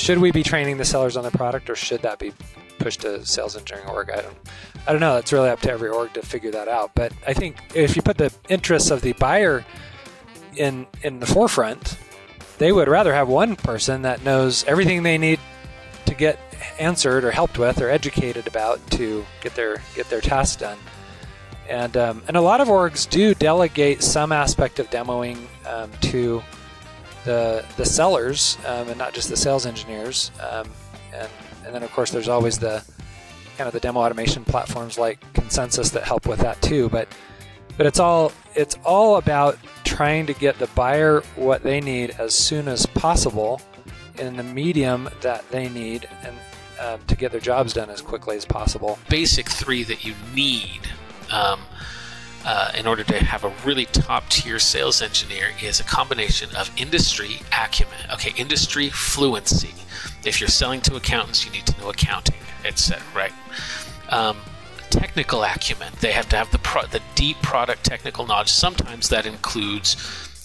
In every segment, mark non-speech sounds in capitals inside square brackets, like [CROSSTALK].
should we be training the sellers on the product, or should that be pushed to sales engineering org? I don't, I don't know. It's really up to every org to figure that out. But I think if you put the interests of the buyer in in the forefront, they would rather have one person that knows everything they need to get answered or helped with or educated about to get their get their tasks done. And um, and a lot of orgs do delegate some aspect of demoing um, to the the sellers um, and not just the sales engineers. Um, and and then of course there's always the kind of the demo automation platforms like Consensus that help with that too. But but it's all it's all about trying to get the buyer what they need as soon as possible in the medium that they need and um, to get their jobs done as quickly as possible. Basic three that you need um, uh, in order to have a really top tier sales engineer is a combination of industry acumen, okay, industry fluency. If you're selling to accountants, you need to know accounting, etc. Right? Um, technical acumen. They have to have the pro- the deep product technical knowledge. Sometimes that includes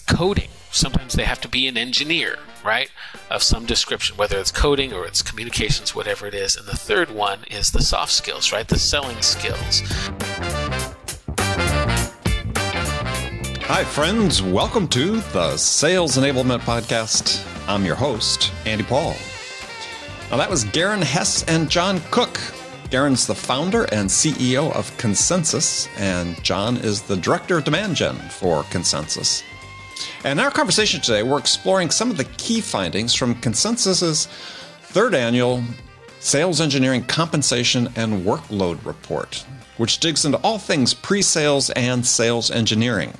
coding. Sometimes they have to be an engineer, right, of some description, whether it's coding or it's communications, whatever it is. And the third one is the soft skills, right, the selling skills. Hi, friends. Welcome to the Sales Enablement Podcast. I'm your host, Andy Paul. Now, that was Garin Hess and John Cook. Garin's the founder and CEO of Consensus, and John is the director of demand gen for Consensus. And in our conversation today, we're exploring some of the key findings from Consensus's third annual Sales Engineering Compensation and Workload Report, which digs into all things pre sales and sales engineering.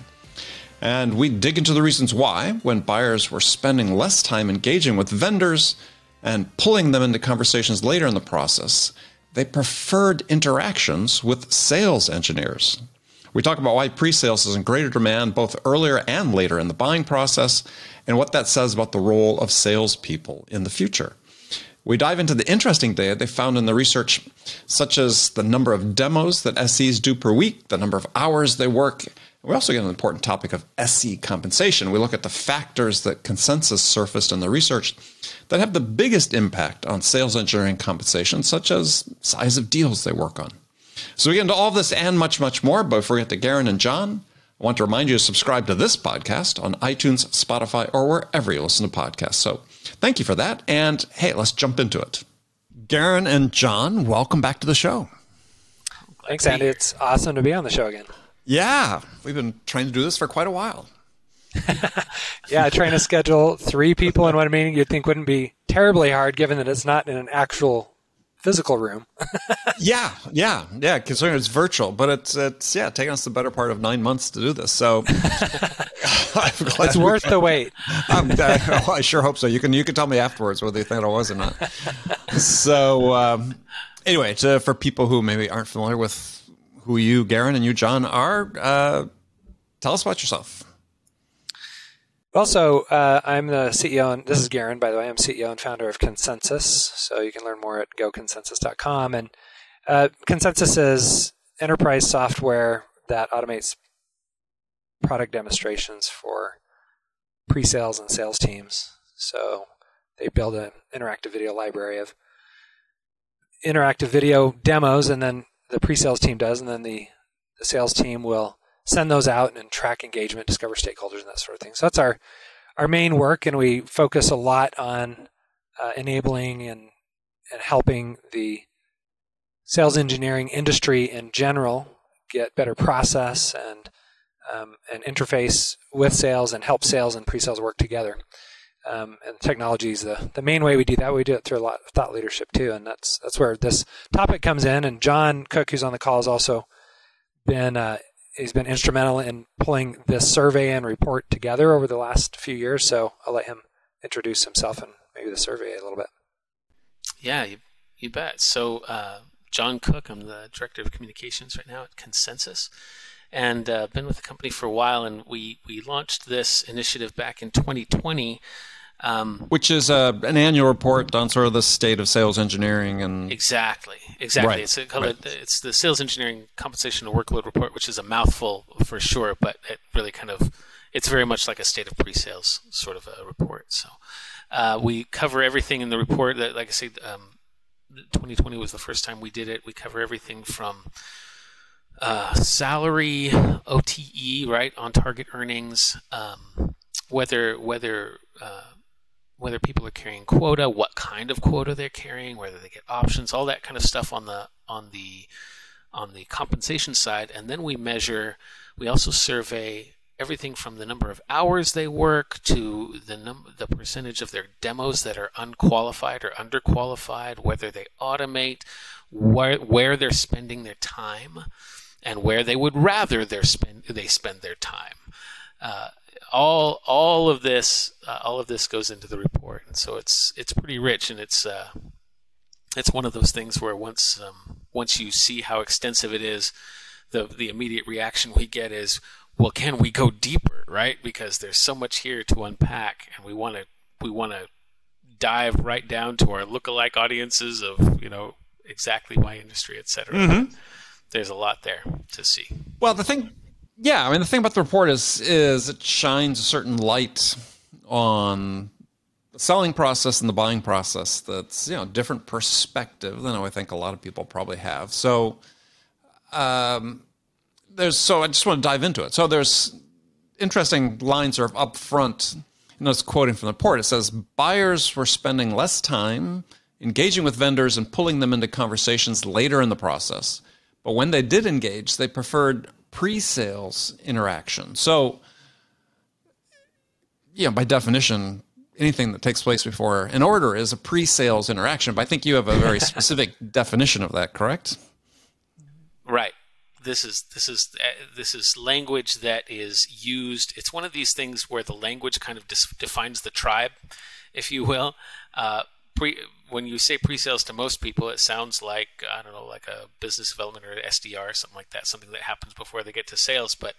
And we dig into the reasons why, when buyers were spending less time engaging with vendors and pulling them into conversations later in the process, they preferred interactions with sales engineers. We talk about why pre sales is in greater demand both earlier and later in the buying process, and what that says about the role of salespeople in the future. We dive into the interesting data they found in the research, such as the number of demos that SEs do per week, the number of hours they work, we also get an important topic of SE compensation. We look at the factors that consensus surfaced in the research that have the biggest impact on sales engineering compensation, such as size of deals they work on. So we get into all this and much, much more. But before we get to Garin and John, I want to remind you to subscribe to this podcast on iTunes, Spotify, or wherever you listen to podcasts. So thank you for that. And hey, let's jump into it. Garin and John, welcome back to the show. Thanks, Andy. It's awesome to be on the show again. Yeah, we've been trying to do this for quite a while. [LAUGHS] yeah, trying to schedule three people in one meeting you'd think wouldn't be terribly hard given that it's not in an actual physical room. [LAUGHS] yeah, yeah, yeah. Considering it's virtual, but it's it's yeah, taking us the better part of nine months to do this. So [LAUGHS] it's worth the wait. Um, I, I sure hope so. You can you can tell me afterwards whether you think it was or not. So um, anyway, to, for people who maybe aren't familiar with who you, Garin, and you, John, are. Uh, tell us about yourself. Well, so uh, I'm the CEO, and this is Garin, by the way. I'm CEO and founder of Consensus. So you can learn more at goconsensus.com. And uh, Consensus is enterprise software that automates product demonstrations for pre-sales and sales teams. So they build an interactive video library of interactive video demos, and then the pre-sales team does, and then the, the sales team will send those out and track engagement, discover stakeholders, and that sort of thing. So that's our our main work, and we focus a lot on uh, enabling and and helping the sales engineering industry in general get better process and um, and interface with sales and help sales and pre-sales work together. Um, and technology is the, the main way we do that. We do it through a lot of thought leadership too, and that's that's where this topic comes in. And John Cook, who's on the call, has also been uh, he's been instrumental in pulling this survey and report together over the last few years. So I'll let him introduce himself and maybe the survey a little bit. Yeah, you, you bet. So uh, John Cook, I'm the director of communications right now at Consensus and uh, been with the company for a while. And we, we launched this initiative back in 2020 Um, Which is a, an annual report on sort of the state of sales engineering and Exactly, exactly. Right, It's a, called right. it's the sales engineering compensation and workload report, which is a mouthful for sure, but it really kind of it's very much like a state of pre-sales sort of a report. So uh, we cover everything in the report. That, like I said, um, 2020 was the first time we did it. We cover everything from uh, salary, OTE, right on target earnings, um, whether whether uh, whether people are carrying quota, what kind of quota they're carrying, whether they get options, all that kind of stuff on the on the on the compensation side, and then we measure. We also survey everything from the number of hours they work to the num- the percentage of their demos that are unqualified or underqualified, whether they automate, where where they're spending their time, and where they would rather their spend they spend their time. Uh, all all of this uh, all of this goes into the report, and so it's it's pretty rich, and it's uh, it's one of those things where once um, once you see how extensive it is, the the immediate reaction we get is, well, can we go deeper, right? Because there's so much here to unpack, and we want to we want to dive right down to our lookalike audiences of you know exactly my industry, et cetera. There's a lot there to see. Well, the thing, yeah, I mean, the thing about the report is is it shines a certain light on the selling process and the buying process. That's you know different perspective than I think a lot of people probably have. So, um, there's so I just want to dive into it. So there's interesting lines are up front. And it's quoting from the report. It says buyers were spending less time engaging with vendors and pulling them into conversations later in the process. But when they did engage, they preferred pre-sales interaction. So, yeah, by definition, anything that takes place before an order is a pre-sales interaction. But I think you have a very [LAUGHS] specific definition of that, correct? Right. This is this is uh, this is language that is used. It's one of these things where the language kind of dis- defines the tribe, if you will. Uh, pre, when you say pre-sales to most people, it sounds like I don't know, like a business development or SDR something like that, something that happens before they get to sales. But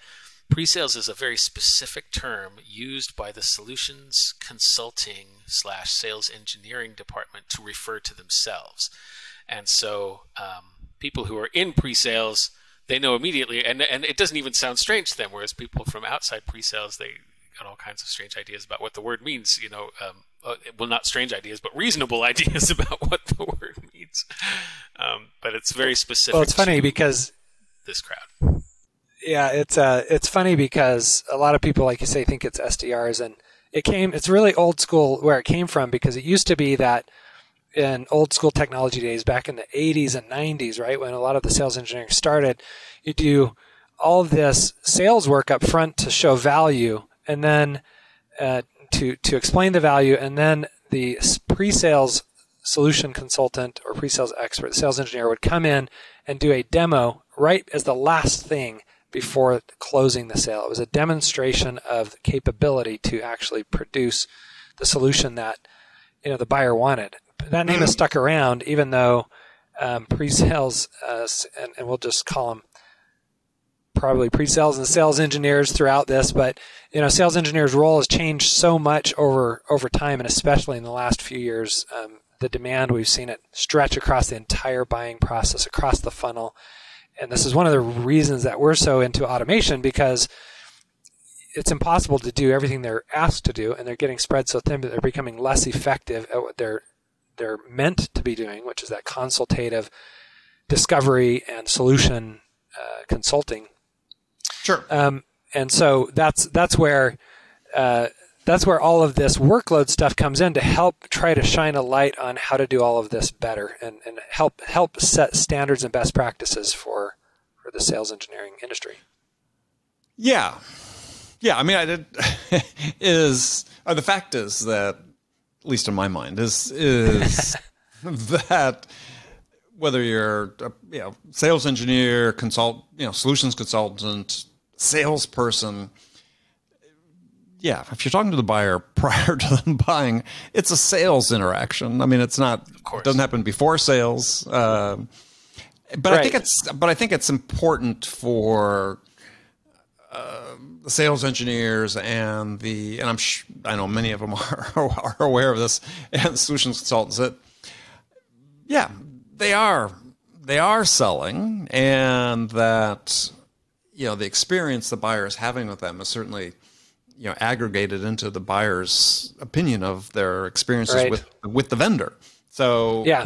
pre-sales is a very specific term used by the solutions consulting slash sales engineering department to refer to themselves. And so um, people who are in pre-sales, they know immediately, and and it doesn't even sound strange to them. Whereas people from outside pre-sales, they got all kinds of strange ideas about what the word means. You know, um, uh, well, not strange ideas, but reasonable [LAUGHS] ideas about what the word means. Um, but it's very specific. Well, it's funny because this crowd. yeah, it's uh, it's funny because a lot of people, like you say, think it's SDRs, and it came. It's really old school where it came from because it used to be that in old school technology days, back in the 80s and 90s, right when a lot of the sales engineering started, you do all this sales work up front to show value, and then uh, to to explain the value, and then the pre-sales solution consultant or pre-sales expert, sales engineer would come in and do a demo right as the last thing before closing the sale. It was a demonstration of the capability to actually produce the solution that you know the buyer wanted. That name has stuck around, even though um, pre-sales, uh, and, and we'll just call them probably pre-sales and sales engineers throughout this. But you know, sales engineers' role has changed so much over over time, and especially in the last few years. Um, the demand we've seen it stretch across the entire buying process, across the funnel, and this is one of the reasons that we're so into automation because it's impossible to do everything they're asked to do, and they're getting spread so thin that they're becoming less effective at what they're they're meant to be doing, which is that consultative discovery and solution uh, consulting. Sure. Um, and so that's that's where uh, that's where all of this workload stuff comes in to help try to shine a light on how to do all of this better and, and help help set standards and best practices for for the sales engineering industry. Yeah, yeah. I mean, I did [LAUGHS] is or the fact is that, at least in my mind, is is [LAUGHS] that whether you're a you know sales engineer, consult, you know, solutions consultant, salesperson. Yeah, if you're talking to the buyer [LAUGHS] prior to them buying, it's a sales interaction. I mean, it's not. course. It doesn't happen before sales. Um but I think it's. But I think it's important for uh, the sales engineers and the and I'm sh- I know many of them [LAUGHS] are, are aware of this and solutions consultants that yeah they are they are selling and that you know the experience the buyer is having with them is certainly you know aggregated into the buyer's opinion of their experiences Right. with with the vendor. So Yeah.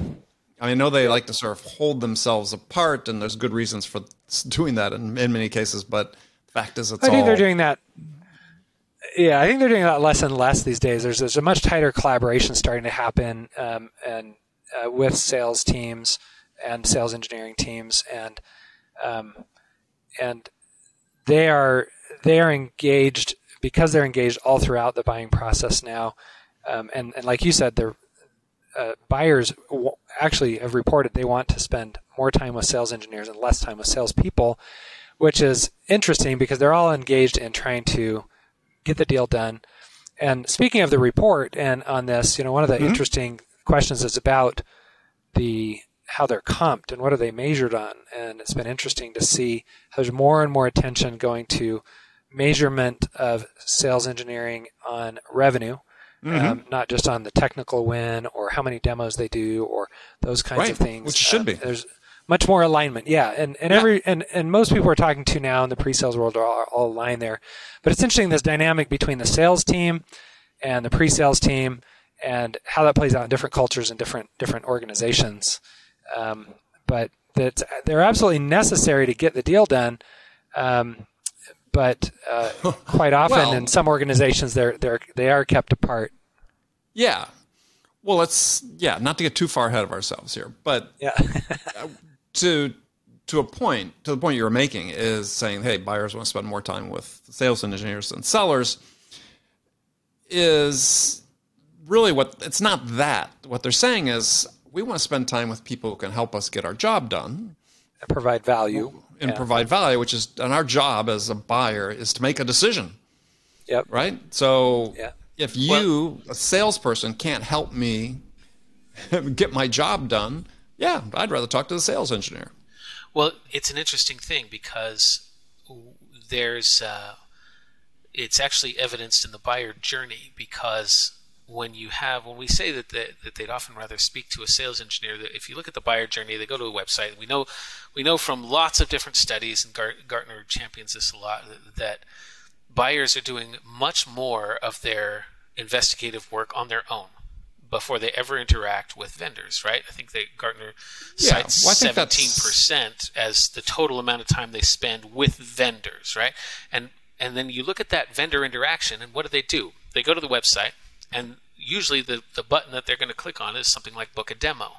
I mean, I know they like to sort of hold themselves apart, and there's good reasons for doing that in, in many cases. But the fact is, it's I think all they're doing that. Yeah, I think they're doing that less and less these days. There's there's a much tighter collaboration starting to happen, um, and uh, with sales teams and sales engineering teams, and um, and they are they are engaged because they're engaged all throughout the buying process now, um, and and like you said, they're uh, buyers w- actually have reported they want to spend more time with sales engineers and less time with salespeople, which is interesting because they're all engaged in trying to get the deal done. And speaking of the report and on this, you know, one of the interesting questions is about the how they're comped and what are they measured on. And it's been interesting to see there's more and more attention going to measurement of sales engineering on revenue um, not just on the technical win or how many demos they do or those kinds Right, of things. which should Um, be. There's much more alignment, yeah. And and every and, and most people we're talking to now in the pre-sales world are all, all aligned there. But it's interesting this dynamic between the sales team and the pre-sales team and how that plays out in different cultures and different different organizations. Um, but that they're absolutely necessary to get the deal done. Um, but uh, [LAUGHS] quite often Well- in some organizations they're they're they are kept apart. yeah. Well, let's yeah, not to get too far ahead of ourselves here, but Yeah. [LAUGHS] to to a point, to the point you were making is saying, hey, buyers want to spend more time with sales and engineers than sellers. Is really what it's not that. What they're saying is we want to spend time with people who can help us get our job done and provide value. and Yeah. provide value, which is and our job as a buyer is to make a decision. Yep. right? So Yeah. if you, a salesperson, can't help me [LAUGHS] get my job done, yeah, I'd rather talk to the sales engineer. Well, it's an interesting thing because there's uh, it's actually evidenced in the buyer journey because when you have when we say that they, that they'd often rather speak to a sales engineer that if you look at the buyer journey they go to a website we know we know from lots of different studies and Gartner champions this a lot that, buyers are doing much more of their investigative work on their own before they ever interact with vendors, right? I think that Gartner Yeah, cites well, seventeen that's- percent as the total amount of time they spend with vendors, right? And and then you look at that vendor interaction, and what do they do? They go to the website, and usually the the button that they're going to click on is something like book a demo,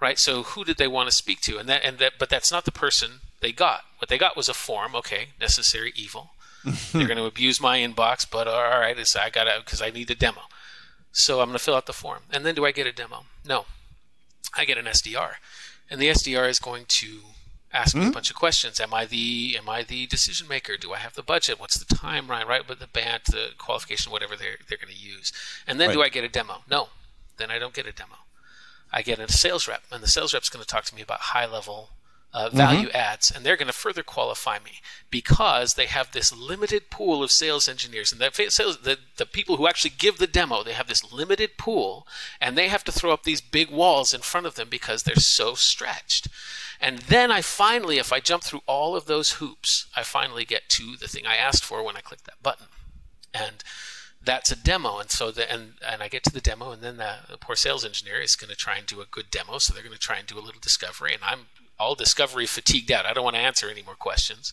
right? So who did they want to speak to? And that and that, but that's not the person they got. What they got was a form. Okay, necessary evil. [LAUGHS] They're going to abuse my inbox, but all right, it's, I got to because I need a demo. So I'm going to fill out the form, and then do I get a demo? No, I get an SDR, and the SDR is going to ask me a bunch of questions. Am I the am I the decision maker? Do I have the budget? What's the timeline? Right, with the BANT, the qualification, whatever they're they're going to use, and then do I get a demo? No, then I don't get a demo. I get a sales rep, and the sales rep's going to talk to me about high level uh, value adds, and they're going to further qualify me because they have this limited pool of sales engineers, and sales the, the people who actually give the demo, they have this limited pool, and they have to throw up these big walls in front of them because they're so stretched. And then I finally, if I jump through all of those hoops, I finally get to the thing I asked for when I click that button, and that's a demo. And so the, and and I get to the demo and then the, the poor sales engineer is going to try and do a good demo. So they're going to try and do a little discovery and I'm all discovery fatigued out. I don't want to answer any more questions.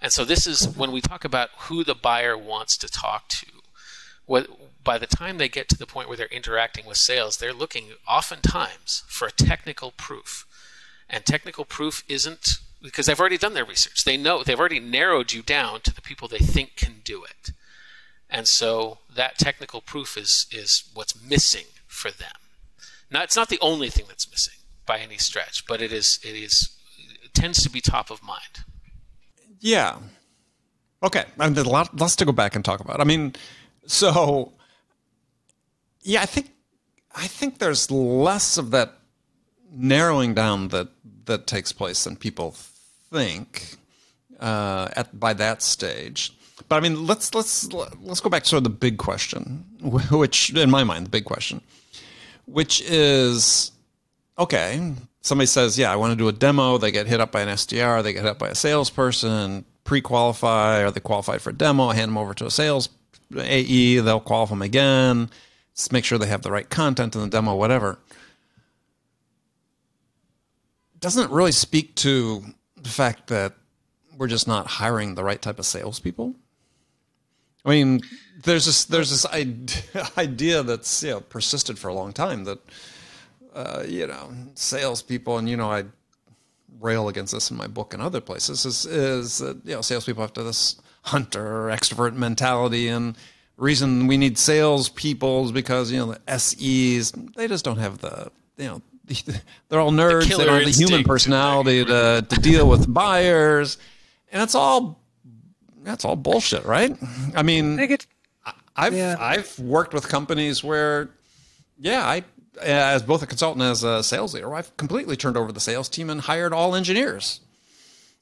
And so this is when we talk about who the buyer wants to talk to. What by the time they get to the point where they're interacting with sales they're looking oftentimes for a technical proof and technical proof isn't because they've already done their research they know they've already narrowed you down to the people they think can do it and so that technical proof is is what's missing for them. Now it's not the only thing that's missing by any stretch, but it is it is it tends to be top of mind. Yeah. Okay. And there's a lot, lots to go back and talk about. I mean, so yeah, I think I think there's less of that narrowing down that that takes place than people think. uh, at by that stage. But I mean, let's let's let's go back to sort of the big question, [LAUGHS] which in my mind the big question, which is okay. Somebody says, "Yeah, I want to do a demo." They get hit up by an SDR. They get hit up by a salesperson. Pre-qualify. Are they qualified for a demo? Hand them over to a sales AE. They'll qualify them again. Just make sure they have the right content in the demo, whatever. Doesn't really speak to the fact that we're just not hiring the right type of salespeople. I mean, there's this there's this [LAUGHS] idea that's you know persisted for a long time that uh, you know salespeople and you know I rail against this in my book and other places is is that you know salespeople have to this hunter extrovert mentality and reason we need salespeople is because you know the SEs they just don't have the you know [LAUGHS] they're all nerds the they don't have the human personality to, to deal with buyers and it's all that's all bullshit, right? I mean, I have yeah. I've worked with companies where, yeah, I as both a consultant as a sales leader, I've completely turned over the sales team and hired all engineers,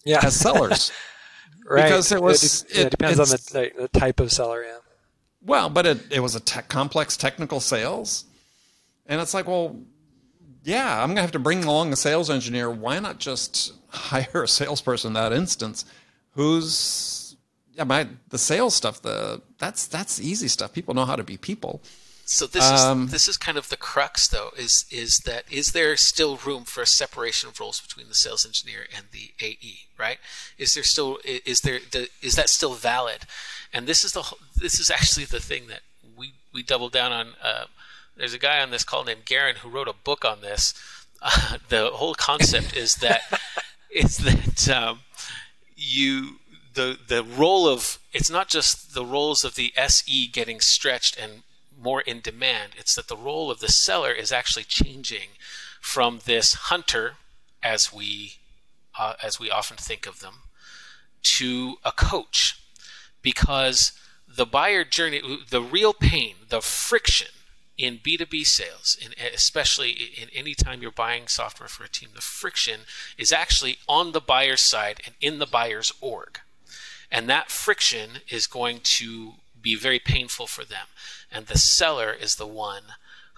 yeah, as sellers, [LAUGHS] right? Because it was it, it, it depends on the, the type of seller, yeah. Well, but it it was a tech, complex technical sales, and it's like, well, yeah, I'm gonna have to bring along a sales engineer. Why not just hire a salesperson in that instance, who's yeah, my the sales stuff, the that's that's easy stuff. People know how to be people. So this um, is this is kind of the crux, though. Is is that is there still room for a separation of roles between the sales engineer and the AE? Right? Is there still is there the, is that still valid? And this is the this is actually the thing that we we double down on. Uh, there's a guy on this call named Garin who wrote a book on this. Uh, [LAUGHS] the whole concept is that [LAUGHS] is that um, you the the role of it's not just the roles of the SE getting stretched and more in demand. It's that the role of the seller is actually changing from this hunter, as we uh, as we often think of them, to a coach, because the buyer journey, the real pain, the friction in B2B sales, especially in any time you're buying software for a team, the friction is actually on the buyer's side and in the buyer's org. And that friction is going to be very painful for them. And the seller is the one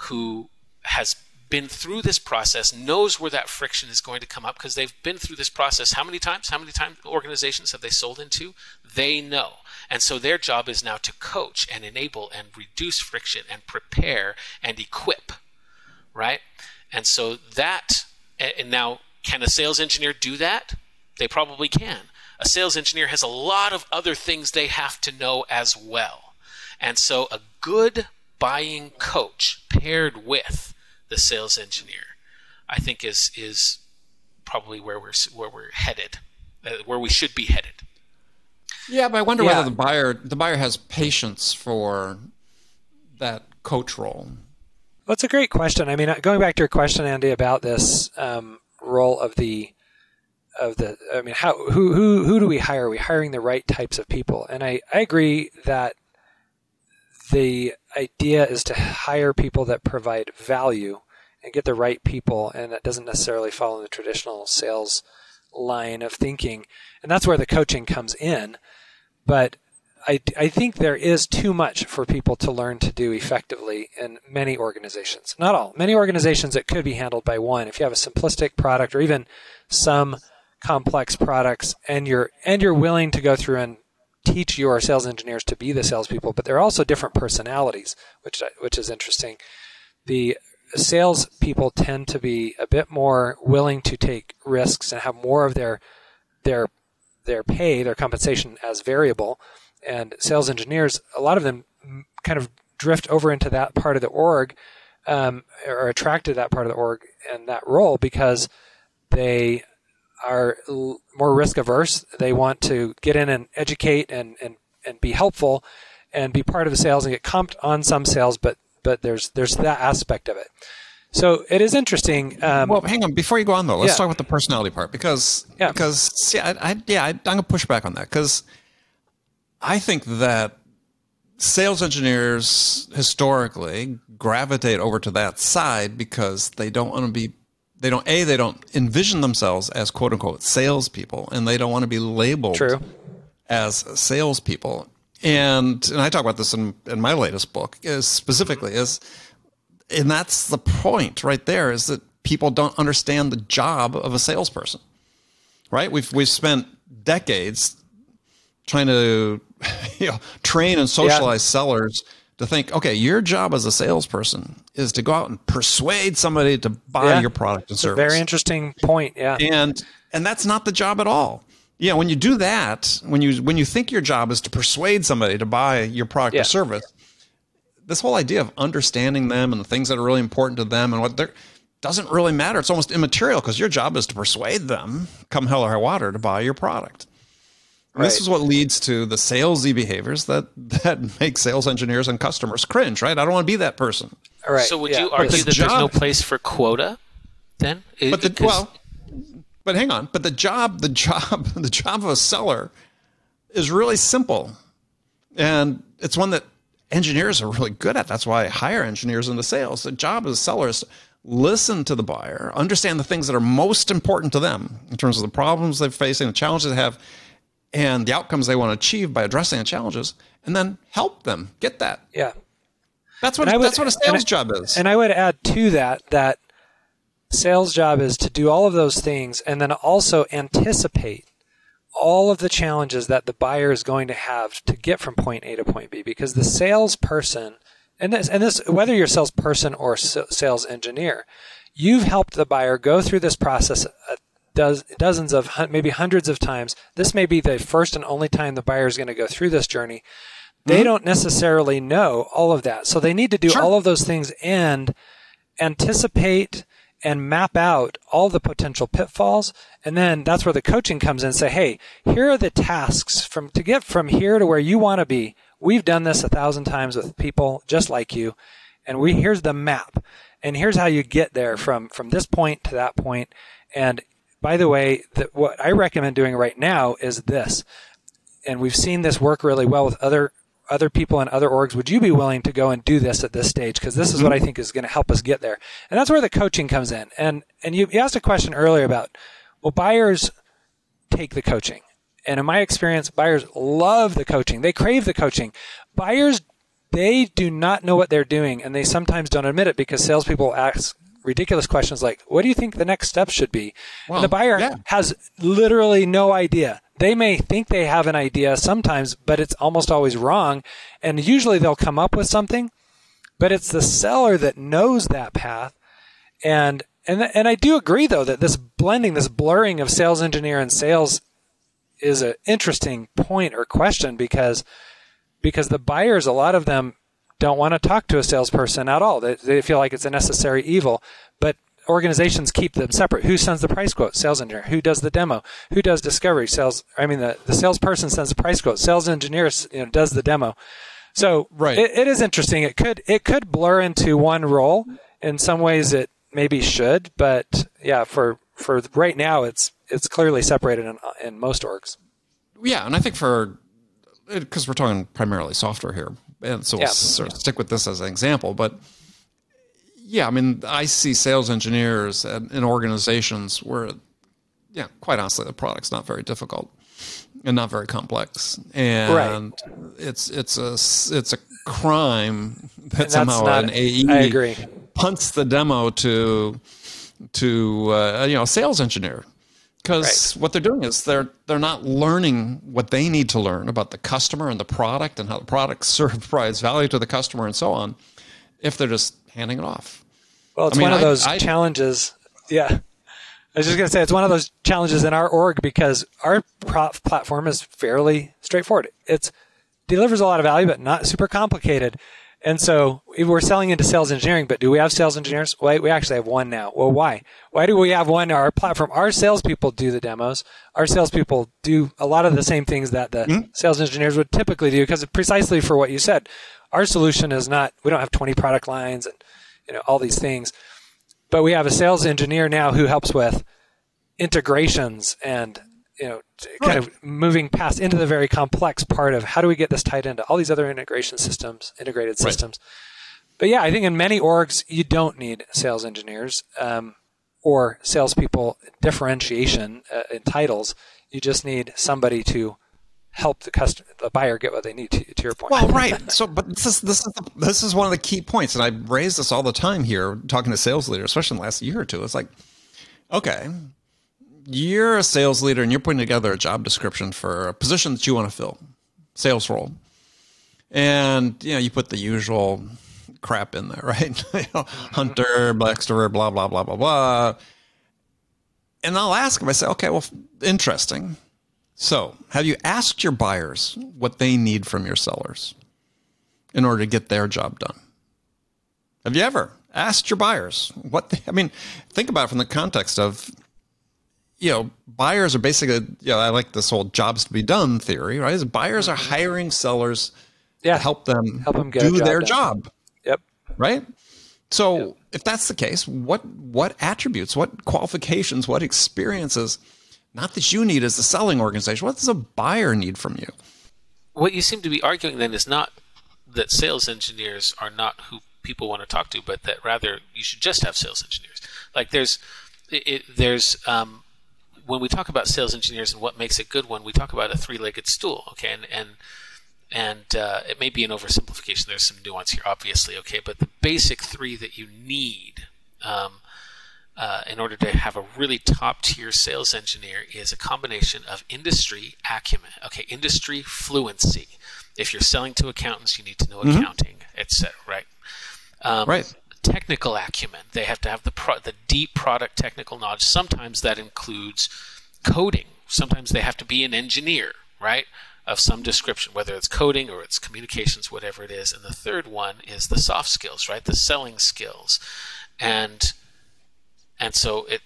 who has been through this process, knows where that friction is going to come up because they've been through this process. How many times? How many times organizations have they sold into? They know. And so their job is now to coach and enable and reduce friction and prepare and equip, right? And so that, and now, can a sales engineer do that? They probably can a sales engineer has a lot of other things they have to know as well. And so a good buying coach paired with the sales engineer, I think is is probably where we're where we're headed, uh, where we should be headed. Yeah, but I wonder yeah. whether the buyer the buyer has patience for that coach role. Well, it's a great question. I mean, going back to your question, Andy, about this um, role of the of the I mean how who who who do we hire? Are we hiring the right types of people? And I, I agree that the idea is to hire people that provide value and get the right people and that doesn't necessarily follow the traditional sales line of thinking. And that's where the coaching comes in. But I, I think there is too much for people to learn to do effectively in many organizations. Not all. Many organizations it could be handled by one. If you have a simplistic product or even some complex products and you're and you're willing to go through and teach your sales engineers to be the salespeople, but they're also different personalities, which which is interesting. The sales people tend to be a bit more willing to take risks and have more of their their their pay, their compensation as variable. And sales engineers, a lot of them kind of drift over into that part of the org, um, or attracted to that part of the org and that role because they are more risk averse. They want to get in and educate and, and, and be helpful and be part of the sales and get comped on some sales, but but there's there's that aspect of it. So it is interesting. Um, well, hang on. Before you go on though, let's yeah. talk about the personality part because yeah. because yeah, I, I yeah I, I'm gonna push back on that because I think that sales engineers historically gravitate over to that side because they don't want to be they don't a they don't envision themselves as quote unquote salespeople, and they don't want to be labeled True. as salespeople. And and I talk about this in, in my latest book is specifically is and that's the point right there is that people don't understand the job of a salesperson. Right? We've we've spent decades trying to [LAUGHS] you know train and socialize yeah. sellers to think, okay, your job as a salesperson is to go out and persuade somebody to buy yeah. your product and service. very interesting point. Yeah. And and that's not the job at all. Yeah, when you do that, when you when you think your job is to persuade somebody to buy your product yeah. or service, this whole idea of understanding them and the things that are really important to them and what they're doesn't really matter. It's almost immaterial because your job is to persuade them, come hell or high water, to buy your product. Right. This is what leads to the salesy behaviors that [LAUGHS] that make sales engineers and customers cringe. Right? I don't want to be that person. All right. So would yeah. you argue that job, there's no place for quota? Then, but the, well, but hang on. But the job, the job, [LAUGHS] the job of a seller is really simple, and it's one that engineers are really good at. That's why I hire engineers into sales. The job of a seller is to listen to the buyer, understand the things that are most important to them in terms of the problems they're facing, the challenges they have, and the outcomes they want to achieve by addressing the challenges, and then help them get that. Yeah. That's what would, that's what a sales job is. And I would add to that that sales job is to do all of those things and then also anticipate all of the challenges that the buyer is going to have to get from point A to point B because the salesperson and this and this whether you're a salesperson or sales engineer you've helped the buyer go through this process does, dozens of maybe hundreds of times this may be the first and only time the buyer is going to go through this journey they mm-hmm. don't necessarily know all of that so they need to do sure. all of those things and anticipate and map out all the potential pitfalls and then that's where the coaching comes in and say hey here are the tasks from to get from here to where you want to be. We've done this a thousand times with people just like you and we here's the map and here's how you get there from from this point to that point and by the way the, what i recommend doing right now is this and we've seen this work really well with other other people in other orgs, would you be willing to go and do this at this stage? Because this is what I mm-hmm. think is going to help us get there. And that's where the coaching comes in. And and you, you asked a question earlier about, well, buyers take the coaching. And in my experience, buyers love the coaching. They crave the coaching. Buyers, they do not know what they're doing, and they sometimes don't admit it because salespeople ask ridiculous questions like, "What do you think the next step should be?" Well, and the buyer yeah. has literally no idea. They may think they have an idea sometimes, but it's almost always wrong. And usually they'll come up with something, but it's the seller that knows that path. And and and I do agree though that this blending, this blurring of sales engineer and sales is an interesting point or question because because the buyers, a lot of them don't want to talk to a salesperson at all. They, they feel like it's a necessary evil. But organizations keep them separate. Who sends the price quote? Sales engineer. Who does the demo? Who does discovery? Sales. I mean, the, the salesperson sends the price quote. Sales engineer you know, does the demo. So right. It, it is interesting. It could it could blur into one role. In some ways, it maybe should, but yeah, for for right now, it's it's clearly separated in, in most orgs. Yeah, and I think for uh, because we're talking primarily software here, and so we'll yeah. sort of stick with this as an example, but yeah, I mean, I see sales engineers in organizations where, yeah, quite honestly, the product's not very difficult and not very complex, and right. it's it's a it's a crime [LAUGHS] that somehow not, an AE I agree. punts the demo to to uh, you know a sales engineer because right. what they're doing is they're they're not learning what they need to learn about the customer and the product and how the product [LAUGHS] serves provides value to the customer and so on if they're just handing it off well, it's I mean, one of those I, challenges. Yeah. I was just going to say it's one of those challenges in our org because our platform is fairly straightforward. It delivers a lot of value, but not super complicated. And so we're selling into sales engineering, but do we have sales engineers? Wait, we actually have one now. Well, why? Why do we have one? Our platform, our salespeople do the demos. Our salespeople do a lot of the same things that the mm-hmm. sales engineers would typically do because precisely for what you said. Our solution is not, we don't have 20 product lines and you know all these things. But we have a sales engineer now who helps with integrations and you know kind right. of moving past into the very complex part of how do we get this tied into all these other integration systems, integrated systems. Right. But yeah, I think in many orgs you don't need sales engineers. Um, or salespeople differentiation uh, in titles. You just need somebody to help the customer, the buyer, get what they need. To, to your point. Well, [LAUGHS] right. So, but this is this is the, this is one of the key points, and I raise this all the time here, talking to sales leaders, especially in the last year or two. It's like, okay, you're a sales leader, and you're putting together a job description for a position that you want to fill, sales role, and you know you put the usual crap in there, [LAUGHS] right? hunter, extrovert, blah blah blah blah blah. And I'll ask them. I say, okay, well, interesting so, have you asked your buyers what they need from your sellers in order to get their job done? Have you ever asked your buyers what they, I mean, think about it from the context of you know, buyers are basically, you know, I like this whole jobs to be done theory, right? Is buyers are mm-hmm. hiring sellers yeah. to help them, help them do job their done. job. Yep. Right? So, yep. if that's the case, what what attributes, what qualifications, what experiences not that you need as a selling organization. What does a buyer need from you? What you seem to be arguing then is not that sales engineers are not who people want to talk to, but that rather you should just have sales engineers. Like there's, it, it, there's, um, when we talk about sales engineers and what makes a good one, we talk about a three-legged stool. Okay, and and and uh, it may be an oversimplification. There's some nuance here, obviously. Okay, but the basic three that you need um, uh, in order to have a really top tier sales engineer is a combination of industry acumen, okay, industry fluency. If you're selling to accountants, you need to know mm-hmm. accounting, etc. Right? Um, right. Technical acumen. They have to have the pro- the deep product technical knowledge. Sometimes that includes coding. Sometimes they have to be an engineer, right? Of some description, whether it's coding or it's communications, whatever it is. And the third one is the soft skills, right? The selling skills. And and so it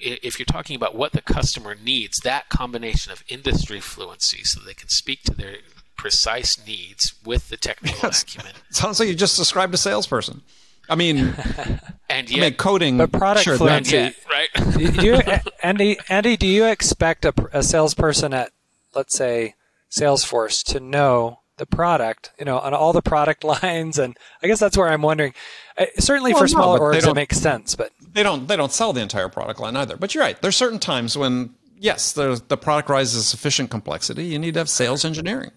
if you're talking about what the customer needs, that combination of industry fluency so they can speak to their precise needs with the technical yes. acumen. [LAUGHS] Sounds like you just described a salesperson. I mean, [LAUGHS] and yet, I mean, coding, but product sure, fluency, yet, right? [LAUGHS] do you, [LAUGHS] Andy, Andy, do you expect a, a salesperson at, let's say, Salesforce to know the product, you know, on all the product lines. And I guess that's where I'm wondering. Uh, certainly well, for smaller no, orgs, it makes sense, but they don't they don't sell the entire product line either. But you're right. There's certain times when yes, the the product rises sufficient complexity. You need to have sales engineering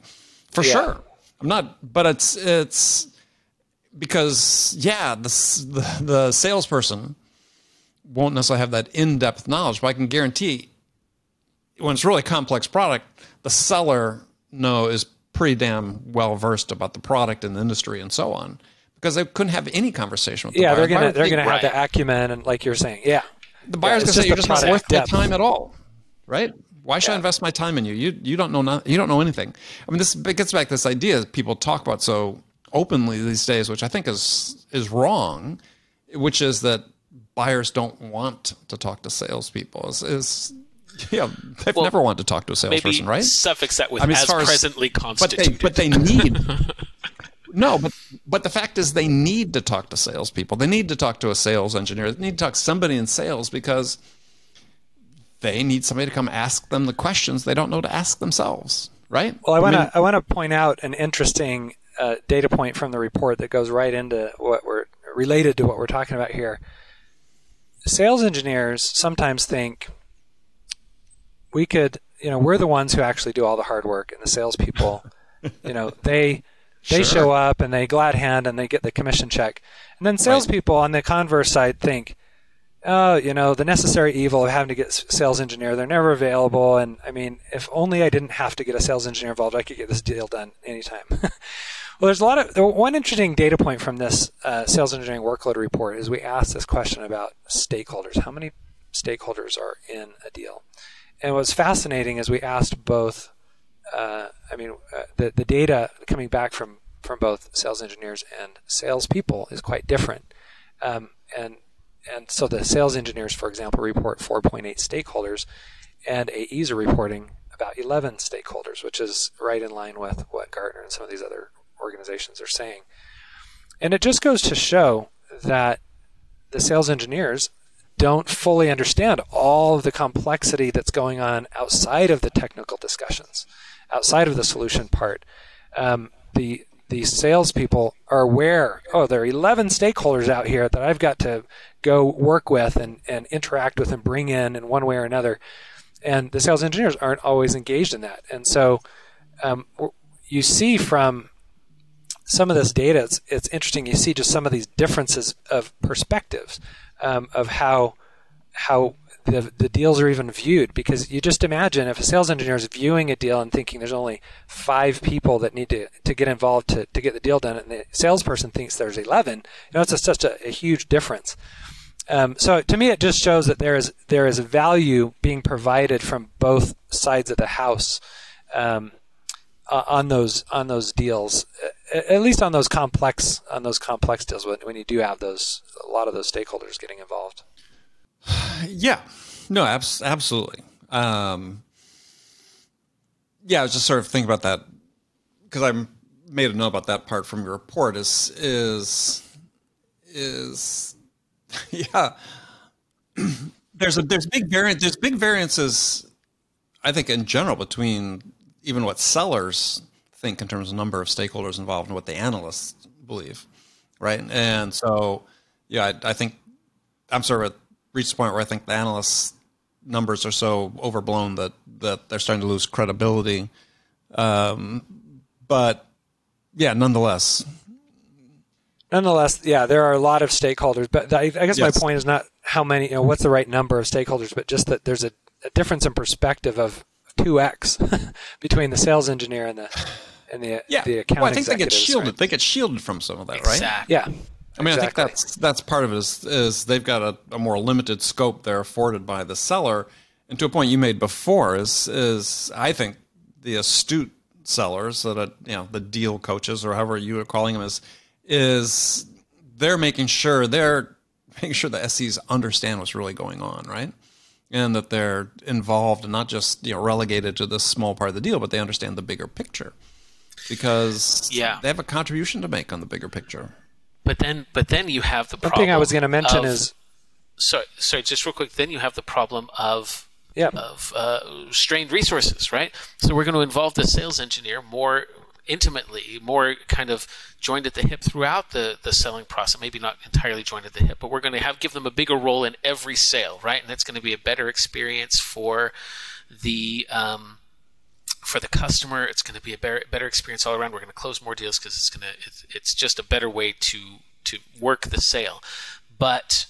for yeah. sure. I'm not, but it's it's because yeah, the the, the salesperson won't necessarily have that in depth knowledge, but I can guarantee when it's really complex product, the seller know is pretty damn well versed about the product and the industry and so on because they couldn't have any conversation with the yeah buyer. they're gonna they're gonna have the acumen and like you're saying yeah. the buyer's yeah, gonna say you're just not worth my time at all right? Why should yeah. I invest my time in you? You you don't know not, you don't know anything. I mean this it gets back to this idea that people talk about so openly these days which I think is is wrong which is that buyers don't want to talk to salespeople is, is Yeah, they've well, never wanted to talk to a salesperson, right? Suffix that with I mean, as, as presently constituted. But they, but they need. [LAUGHS] no, but but the fact is, they need to talk to salespeople. They need to talk to a sales engineer. They need to talk to somebody in sales because they need somebody to come ask them the questions they don't know to ask themselves, right? Well, I want to I, want to point out an interesting uh, data point from the report that goes right into what we're related to what we're talking about here. Sales engineers sometimes think we could, you know, we're the ones who actually do all the hard work, and the salespeople, [LAUGHS] you know, they they sure. show up and they glad hand and they get the commission check, and then salespeople right. on the converse side think, oh, you know, the necessary evil of having to get sales engineer, they're never available, and I mean, if only I didn't have to get a sales engineer involved, I could get this deal done anytime. [LAUGHS] well, there's a lot of one interesting data point from this uh, sales engineering workload report is we asked this question about stakeholders. How many stakeholders are in a deal? and what's fascinating is we asked both. Uh, I mean, uh, the the data coming back from from both sales engineers and salespeople is quite different, um, and and so the sales engineers, for example, report 4.8 stakeholders, and AEs are reporting about 11 stakeholders, which is right in line with what Gartner and some of these other organizations are saying. And it just goes to show that the sales engineers don't fully understand all of the complexity that's going on outside of the technical discussions, outside of the solution part. Um, the the salespeople are aware. Oh, there are 11 stakeholders out here that I've got to go work with and, and interact with and bring in in one way or another. And the sales engineers aren't always engaged in that. And so um, you see from some of this data, it's, it's interesting. You see just some of these differences of perspectives um, of how how the, the deals are even viewed. Because you just imagine if a sales engineer is viewing a deal and thinking there's only five people that need to, to get involved to, to get the deal done and the salesperson thinks there's 11 you know it's a, such a, a, huge difference. Um, so to me it just shows that there is there is value being provided from both sides of the house. Um, on those on those deals at least on those complex on those complex deals when, when you do have those a lot of those stakeholders getting involved [SIGHS] yeah, no, abs- absolutely. Um, yeah, I was just sort of thinking about that because I made a note about that part from your report. Is is is [LAUGHS] yeah. [CLEARS THROAT] there's a there's big variant there's big variances, I think in general between even what sellers think in terms of number of stakeholders involved and what the analysts believe, right? And so, yeah, I, I think I'm sort of reached a point where I think the analysts' numbers are so overblown that that they're starting to lose credibility. Um, but yeah, nonetheless. Nonetheless, yeah, there are a lot of stakeholders, but I, I guess yes. my point is not how many, you know, what's the right number of stakeholders, but just that there's a, a difference in perspective of two x [LAUGHS] between the sales engineer and the and the yeah. the account. Well, I think they get shielded. Right? They get shielded from some of that, exactly. right? Yeah. I mean, exactly. I think that's that's part of it is, is they've got a, a, more limited scope they're afforded by the seller, and to a point you made before is is I think the astute sellers that are, you know the deal coaches or however you are calling them is is they're making sure they're [LAUGHS] making sure the SEs understand what's really going on, right? And that they're involved and not just you know relegated to this small part of the deal, but they understand the bigger picture because yeah. they have a contribution to make on the bigger picture. But then, but then you have the problem. One thing I was going to mention of, is sorry, sorry, just real quick. Then you have the problem of yeah. of uh, strained resources, right? So we're going to involve the sales engineer more intimately, more kind of joined at the hip throughout the, the selling process. Maybe not entirely joined at the hip, but we're going to have give them a bigger role in every sale, right? And that's going to be a better experience for the um, for the customer. It's going to be a better, better experience all around. We're going to close more deals because it's going to it's, it's just a better way to to work the sale. But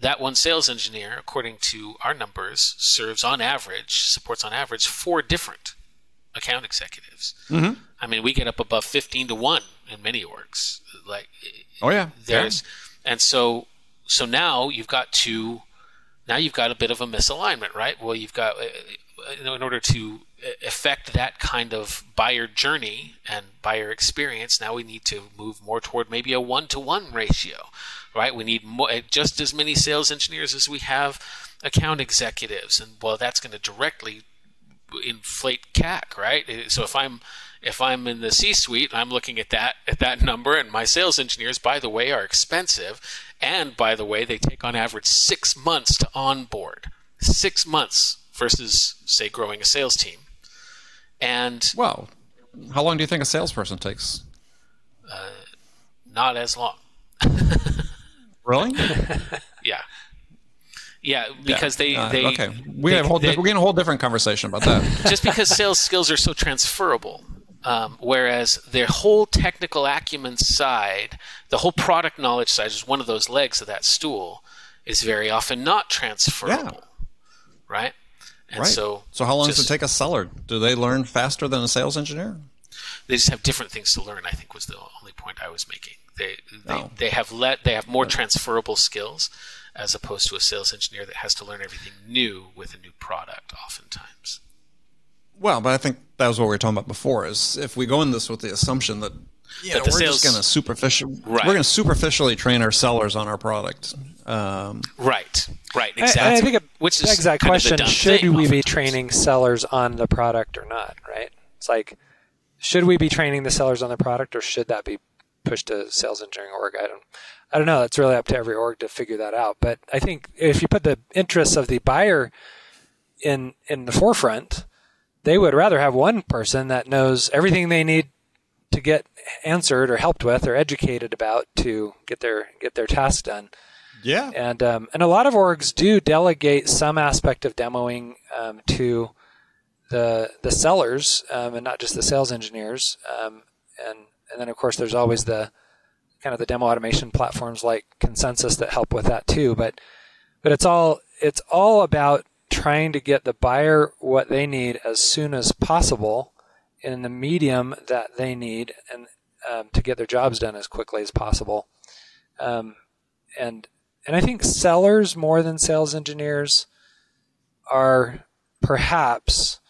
that one sales engineer, according to our numbers, serves on average supports on average four different account executives. Mm-hmm. I mean, we get up above fifteen to one in many orgs. Like, oh yeah, there's yeah. and so so now you've got to now you've got a bit of a misalignment, right? Well, you've got uh, uh in order to uh, affect that kind of buyer journey and buyer experience, now we need to move more toward maybe a one to one ratio, right? We need more, uh, just as many sales engineers as we have account executives, and well, that's going to directly inflate CAC, right? So if I'm if I'm in the C-suite, I'm looking at that at that number, and my sales engineers, by the way, are expensive, and by the way, they take on average six months to onboard. Six months versus, say, growing a sales team. And well, how long do you think a salesperson takes? Uh, not as long. [LAUGHS] really? yeah. Yeah, because yeah. they, uh, they okay. We they, have whole, they, we're getting a whole different conversation about that. [LAUGHS] just because sales skills are so transferable, um, whereas their whole technical acumen side, the whole product knowledge side, is one of those legs of that stool, is very often not transferable. Yeah. Right. And right. so, so how long just, does it take a seller? Do they learn faster than a sales engineer? They just have different things to learn. I think was the only point I was making. They they, oh. they have let they have more transferable skills as opposed to a sales engineer that has to learn everything new with a new product. Oftentimes. Well, but I think that was what we were talking about before. Is if we go in this with the assumption that you know, we're sales, just going to superficial, right. we're going to superficially train our sellers on our product. Um, right, right, exactly. I, I think it Which begs that question: Should we be training sellers on the product or not? Right? It's like, should we be training the sellers on the product, or should that be pushed to sales engineering org? I don't, I don't know. It's really up to every org to figure that out. But I think if you put the interests of the buyer in in the forefront, they would rather have one person that knows everything they need to get answered or helped with or educated about to get their get their task done. Yeah. And um, and a lot of orgs do delegate some aspect of demoing um, to the the sellers um, and not just the sales engineers. Um, and and then of course there's always the kind of the demo automation platforms like Consensus that help with that too. But but it's all it's all about trying to get the buyer what they need as soon as possible in the medium that they need and um, to get their jobs done as quickly as possible. Um, and and I think sellers more than sales engineers are perhaps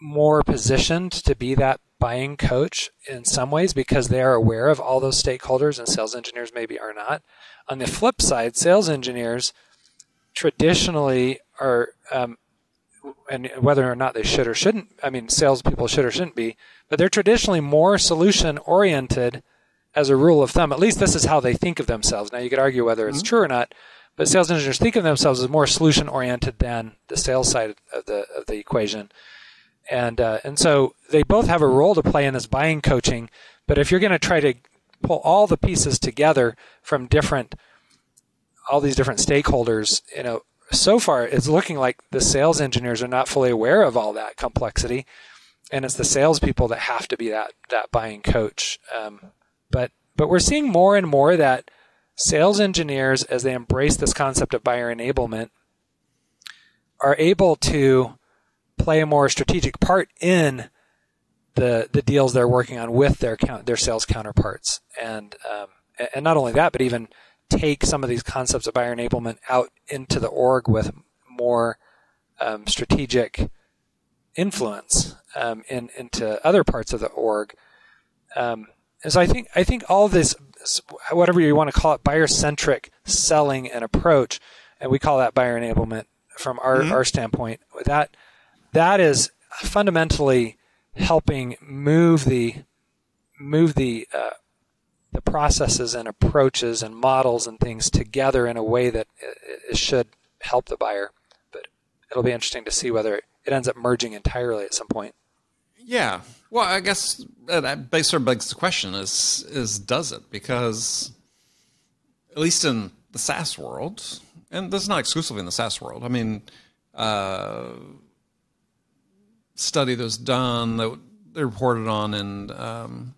more positioned to be that buying coach in some ways because they are aware of all those stakeholders and sales engineers maybe are not. On the flip side, sales engineers traditionally are, um, and whether or not they should or shouldn't, I mean, salespeople should or shouldn't be, but they're traditionally more solution oriented as a rule of thumb. At least this is how they think of themselves. Now, you could argue whether it's mm-hmm. true or not, but sales engineers think of themselves as more solution oriented than the sales side of the of the equation and uh, and so they both have a role to play in this buying coaching. But if you're going to try to pull all the pieces together from different, all these different stakeholders, you know, so far it's looking like the sales engineers are not fully aware of all that complexity, and it's the salespeople that have to be that that buying coach. Um, but but we're seeing more and more that sales engineers, as they embrace this concept of buyer enablement, are able to play a more strategic part in the the deals they're working on with their count, their sales counterparts, and um, and not only that, but even take some of these concepts of buyer enablement out into the org with more um, strategic influence um, in, into other parts of the org. Um, and so I think I think all this, whatever you want to call it, buyer centric selling and approach, and we call that buyer enablement from our, mm-hmm. our standpoint. That that is fundamentally helping move the move the uh, the processes and approaches and models and things together in a way that it, should help the buyer. But it'll be interesting to see whether it ends up merging entirely at some point. Yeah. Well, I guess that basically begs the question: is is does it? Because at least in the SaaS world, and this is not exclusively in the SaaS world. I mean, uh, study that was done that they reported on in um,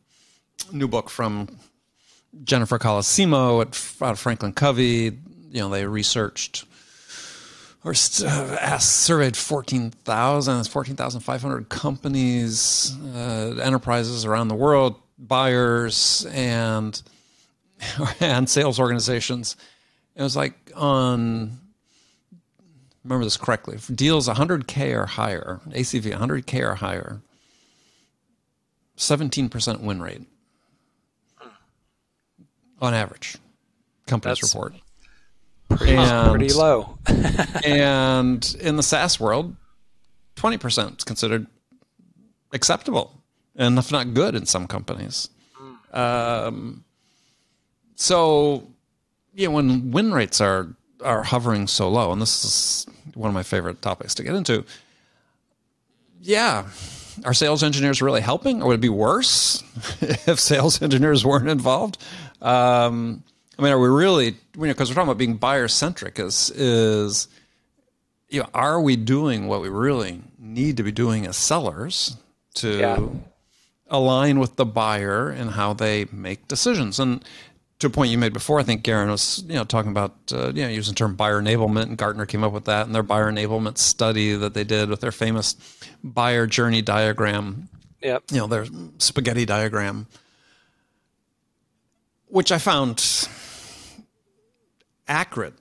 new book from Jennifer Colosimo at, Franklin Covey. You know, they researched or uh, asked, surveyed 14,000, 14,500 companies, uh, enterprises around the world, buyers and [LAUGHS] and sales organizations. It was like on remember this correctly, deals 100K or higher, ACV 100K or higher, 17% win rate on average, companies That's report. Pretty, and, pretty low. [LAUGHS] [LAUGHS] and in the SaaS world, 20% is considered acceptable, and if not good in some companies. Um, so, yeah, when win rates are are hovering so low, and this is one of my favorite topics to get into. Yeah, are sales engineers really helping, or would it be worse [LAUGHS] if sales engineers weren't involved? Um, I mean, are we really? Because you know, we're talking about being buyer centric. Is is you know, are we doing what we really need to be doing as sellers to yeah. align with the buyer and how they make decisions? And to a point you made before, I think Garin was you know talking about uh, you know using the term buyer enablement, and Gartner came up with that in their buyer enablement study that they did with their famous buyer journey diagram. Yep. You know their spaghetti diagram, which I found accurate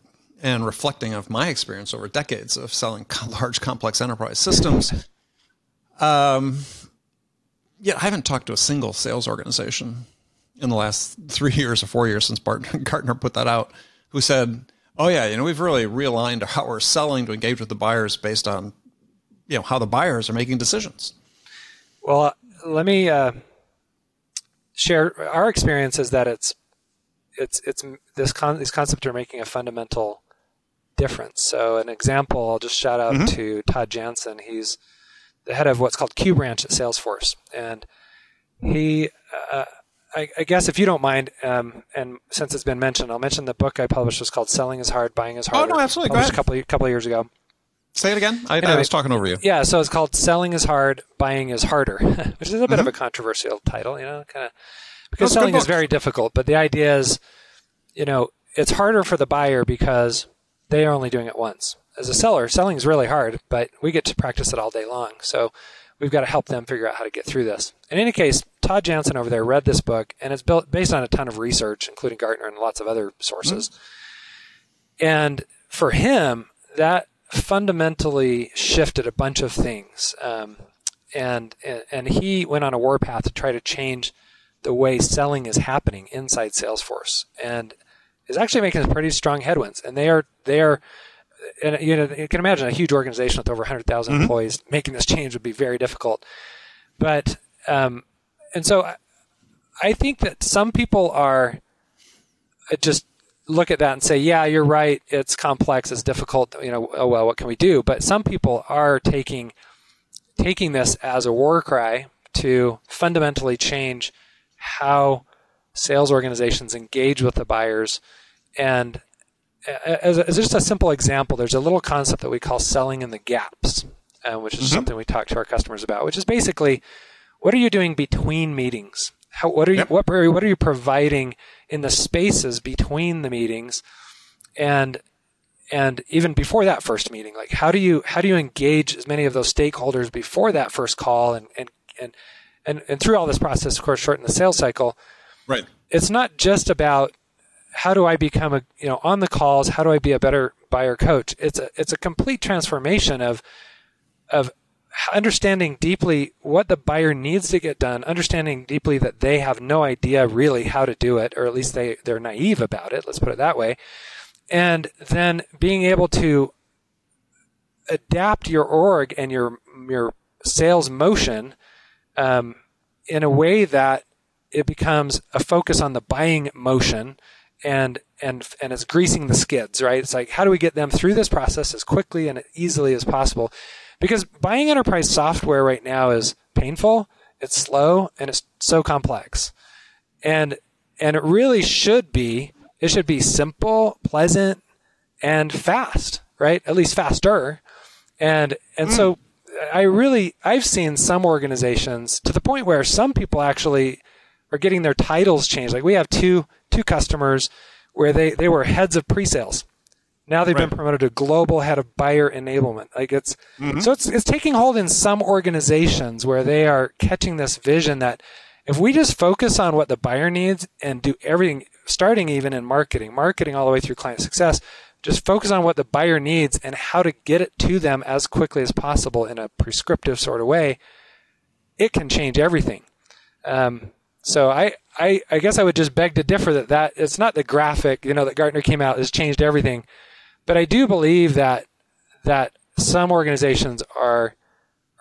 and reflecting of my experience over decades of selling [LAUGHS] large complex enterprise systems. Um, yeah, I haven't talked to a single sales organization in the last three [LAUGHS] years or four years since Bart [LAUGHS] Gartner put that out, who said, "Oh yeah, you know we've really realigned how we're selling to engage with the buyers based on you know how the buyers are making decisions." Well, let me uh, share our experience is that it's it's it's this con- these concepts are making a fundamental difference. So, an example, I'll just shout out mm-hmm. to Todd Jansen. He's the head of what's called Q Branch at Salesforce, and he, uh, I, I, guess if you don't mind, um, and since it's been mentioned, I'll mention the book I published was called "Selling Is Hard, Buying Is Hard." Oh no, absolutely. Go ahead. A couple couple of years ago. Say it again. I, anyway, I, was talking over you. Yeah, so it's called "Selling Is Hard, Buying Is Harder," [LAUGHS] which is a bit mm-hmm. of a controversial title, you know, kind of because selling is very difficult. But the idea is, you know, it's harder for the buyer because they are only doing it once. As a seller, selling is really hard, but we get to practice it all day long. So we've got to help them figure out how to get through this. In any case, Todd Jansen over there read this book, and it's built based on a ton of research, including Gartner and lots of other sources. Mm-hmm. And for him, that fundamentally shifted a bunch of things. Um, and, and he went on a warpath to try to change the way selling is happening inside Salesforce, and is actually making some pretty strong headwinds. And they are they are, and you know you can imagine a huge organization with over 100,000 mm-hmm. employees making this change would be very difficult. But um, and so I, I think that some people are uh, just look at that and say, yeah, you're right. It's complex. It's difficult. You know, oh well, what can we do? But some people are taking taking this as a war cry to fundamentally change how sales organizations engage with the buyers. And as, as just a simple example, there's a little concept that we call selling in the gaps, uh, which is mm-hmm. something we talk to our customers about, which is basically what are you doing between meetings? How, what are you yep. what, are, what are you providing in the spaces between the meetings, and and even before that first meeting? Like how do you how do you engage as many of those stakeholders before that first call and and and and, and through all this process, of course, shorten the sales cycle. Right. It's not just about how do I become a you know on the calls, how do I be a better buyer coach? It's a it's a complete transformation of of understanding deeply what the buyer needs to get done, understanding deeply that they have no idea really how to do it, or at least they, they're naive about it, let's put it that way. And then being able to adapt your org and your your sales motion um, in a way that it becomes a focus on the buying motion and and and it's greasing the skids, right? It's like how do we get them through this process as quickly and easily as possible? Because buying enterprise software right now is painful, it's slow, and it's so complex. And and it really should be it should be simple, pleasant, and fast, right? At least faster. And and mm. so I really I've seen some organizations to the point where some people actually are getting their titles changed. Like we have two two customers where they they were heads of pre-sales. Now they've right. been promoted to global head of buyer enablement. Like it's mm-hmm. so it's it's taking hold in some organizations where they are catching this vision that if we just focus on what the buyer needs and do everything starting even in marketing, marketing all the way through client success, just focus on what the buyer needs and how to get it to them as quickly as possible in a prescriptive sort of way. It can change everything. Um, so I, I, I guess I would just beg to differ that that it's not the graphic, you know, that Gartner came out has changed everything, but I do believe that that some organizations are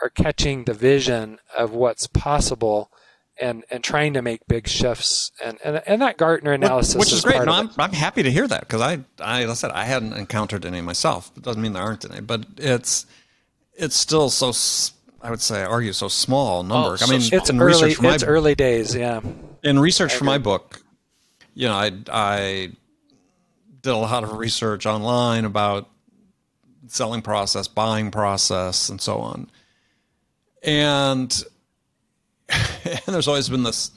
are catching the vision of what's possible and and trying to make big shifts and and, and that Gartner analysis which is, is great. No, I'm, I'm happy to hear that because I I like I said I hadn't encountered any myself. It doesn't mean there aren't any, but it's it's still so I would say argue so small oh, number. Oh, I mean, it's early it's early days, yeah. In research for my book, you know, I I did a lot of research online about selling process, buying process, and so on. And [LAUGHS] and there's always been this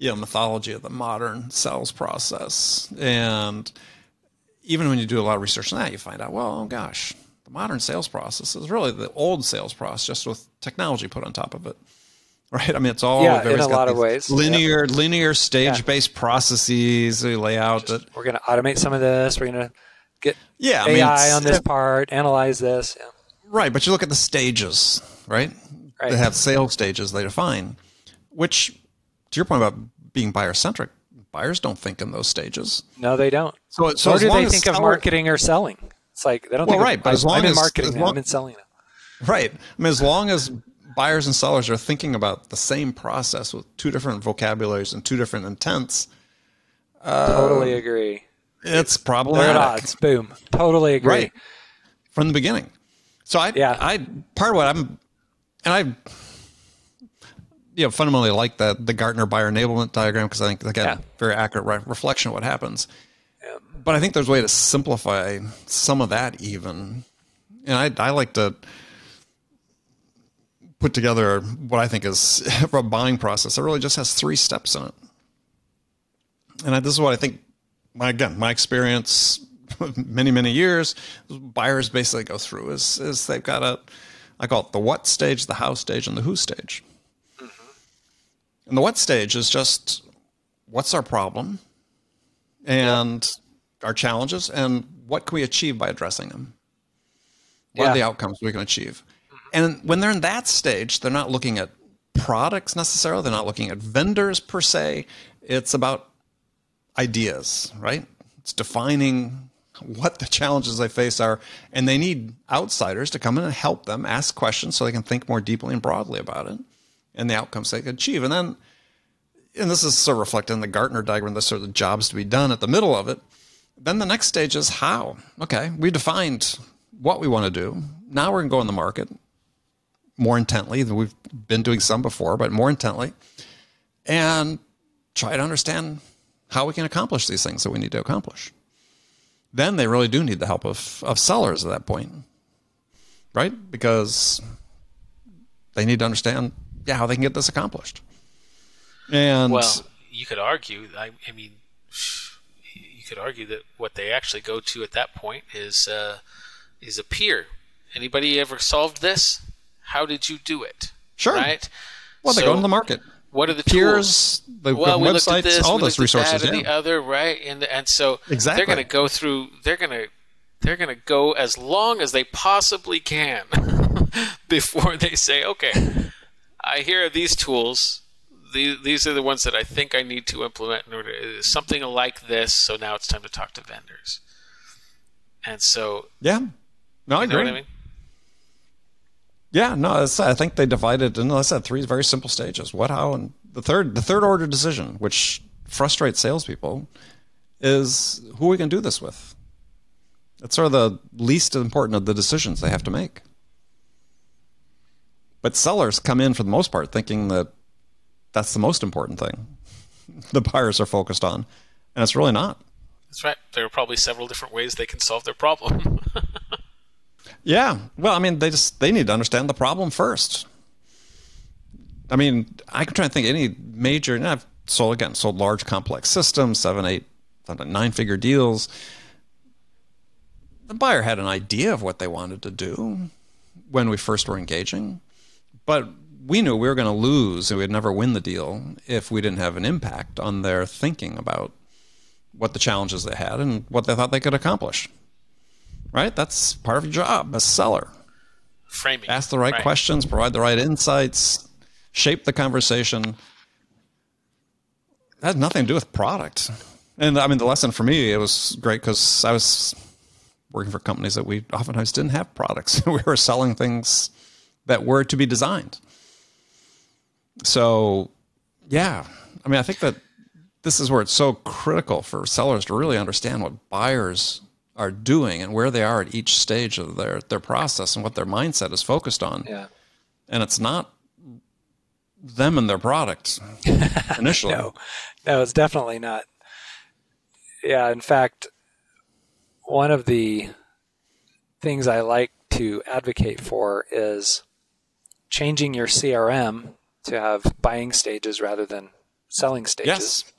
you know mythology of the modern sales process and even when you do a lot of research on that you find out well oh gosh the modern sales process is really the old sales process just with technology put on top of it [LAUGHS] right i mean it's all yeah, in a lot of ways linear yep. linear stage based yeah. processes they lay out just, that we're going to automate some of this we're going to get yeah ai I mean, on this part analyze this yeah. right but you look at the stages right Right. They have sales stages they define, which, to your point about being buyer centric, buyers don't think in those stages. No, they don't. So, so do they think seller, of marketing or selling? It's like they don't well, think right, of, but as long I'm as, in marketing, as long, I'm in selling now. Right. I mean, as long as buyers and sellers are thinking about the same process with two different vocabularies and two different intents. Uh, totally agree. It's problematic. They're at odds. Boom. Totally agree. Right. From the beginning. So I, yeah. I part of what I'm and I, you know fundamentally like the the Gartner buyer enablement diagram because I think they got Yeah. a very accurate re- reflection of what happens. But I think there's a way to simplify some of that even, and I I like to put together what I think is [LAUGHS] a buying process that really just has three steps in it. And I, this is what I think. My again, my experience, [LAUGHS] many many years, buyers basically go through is is they've got a, I call it the what stage, the how stage, and the who stage. Mm-hmm. And the what stage is just what's our problem, and our challenges, and what can we achieve by addressing them. What Yeah. are the outcomes we can achieve? Mm-hmm. And when they're in that stage, they're not looking at products necessarily. They're not looking at vendors per se. It's about ideas, right? It's defining what the challenges they face are, and they need outsiders to come in and help them ask questions so they can think more deeply and broadly about it and the outcomes they can achieve. And then, and this is sort of reflected in the Gartner diagram, the sort of jobs to be done at the middle of it. Then the next stage is how. Okay, we defined what we want to do. Now we're going to go in the market more intently than we've been doing some before, but more intently, and try to understand how we can accomplish these things that we need to accomplish. Then they really do need the help of, of sellers at that point, right? Because they need to understand, yeah, how they can get this accomplished. And Well, you could argue. I, I mean, you could argue that what they actually go to at that point is uh, is a peer. Anybody ever solved this? How did you do it? Sure. Right. well, they So go to the market. What are the Peers, tools? the well, we looked websites, at this, all we those resources. that and the other, right? And and so Exactly. they're going to go through. They're going to they're going to go as long as they possibly can [LAUGHS] before they say, okay, I hear these tools. These, these are the ones that I think I need to implement in order something like this. So now it's time to talk to vendors. And so, yeah. No, I know agree. what I mean? Yeah, no, I think they divided into, I said, three very simple stages. What, how, and the third, the third order decision, which frustrates salespeople, is who are we can do this with. It's sort of the least important of the decisions they have to make. But sellers come in for the most part thinking that that's the most important thing [LAUGHS] the buyers are focused on, and it's really not. That's right. There are probably several different ways they can solve their problem. [LAUGHS] Yeah. Well, I mean, they just they need to understand the problem first. I mean, I can try to think any major. And I've sold again, sold large complex systems, seven, eight, nine figure deals. The buyer had an idea of what they wanted to do when we first were engaging, but we knew we were going to lose and we'd never win the deal if we didn't have an impact on their thinking about what the challenges they had and what they thought they could accomplish. Right? That's part of your job as a seller. Framing. Ask the right, Right. questions, provide the right insights, shape the conversation. That had nothing to do with product. And I mean, the lesson for me, it was great because I was working for companies that we oftentimes didn't have products. [LAUGHS] we were selling things that were to be designed. So, yeah, I mean, I think that this is where it's so critical for sellers to really understand what buyers are doing and where they are at each stage of their, their process and what their mindset is focused on. Yeah. And it's not them and their product [LAUGHS] initially. No, no, it's definitely not. Yeah, in fact, one of the things I like to advocate for is changing your CRM to have buying stages rather than selling stages. Yes.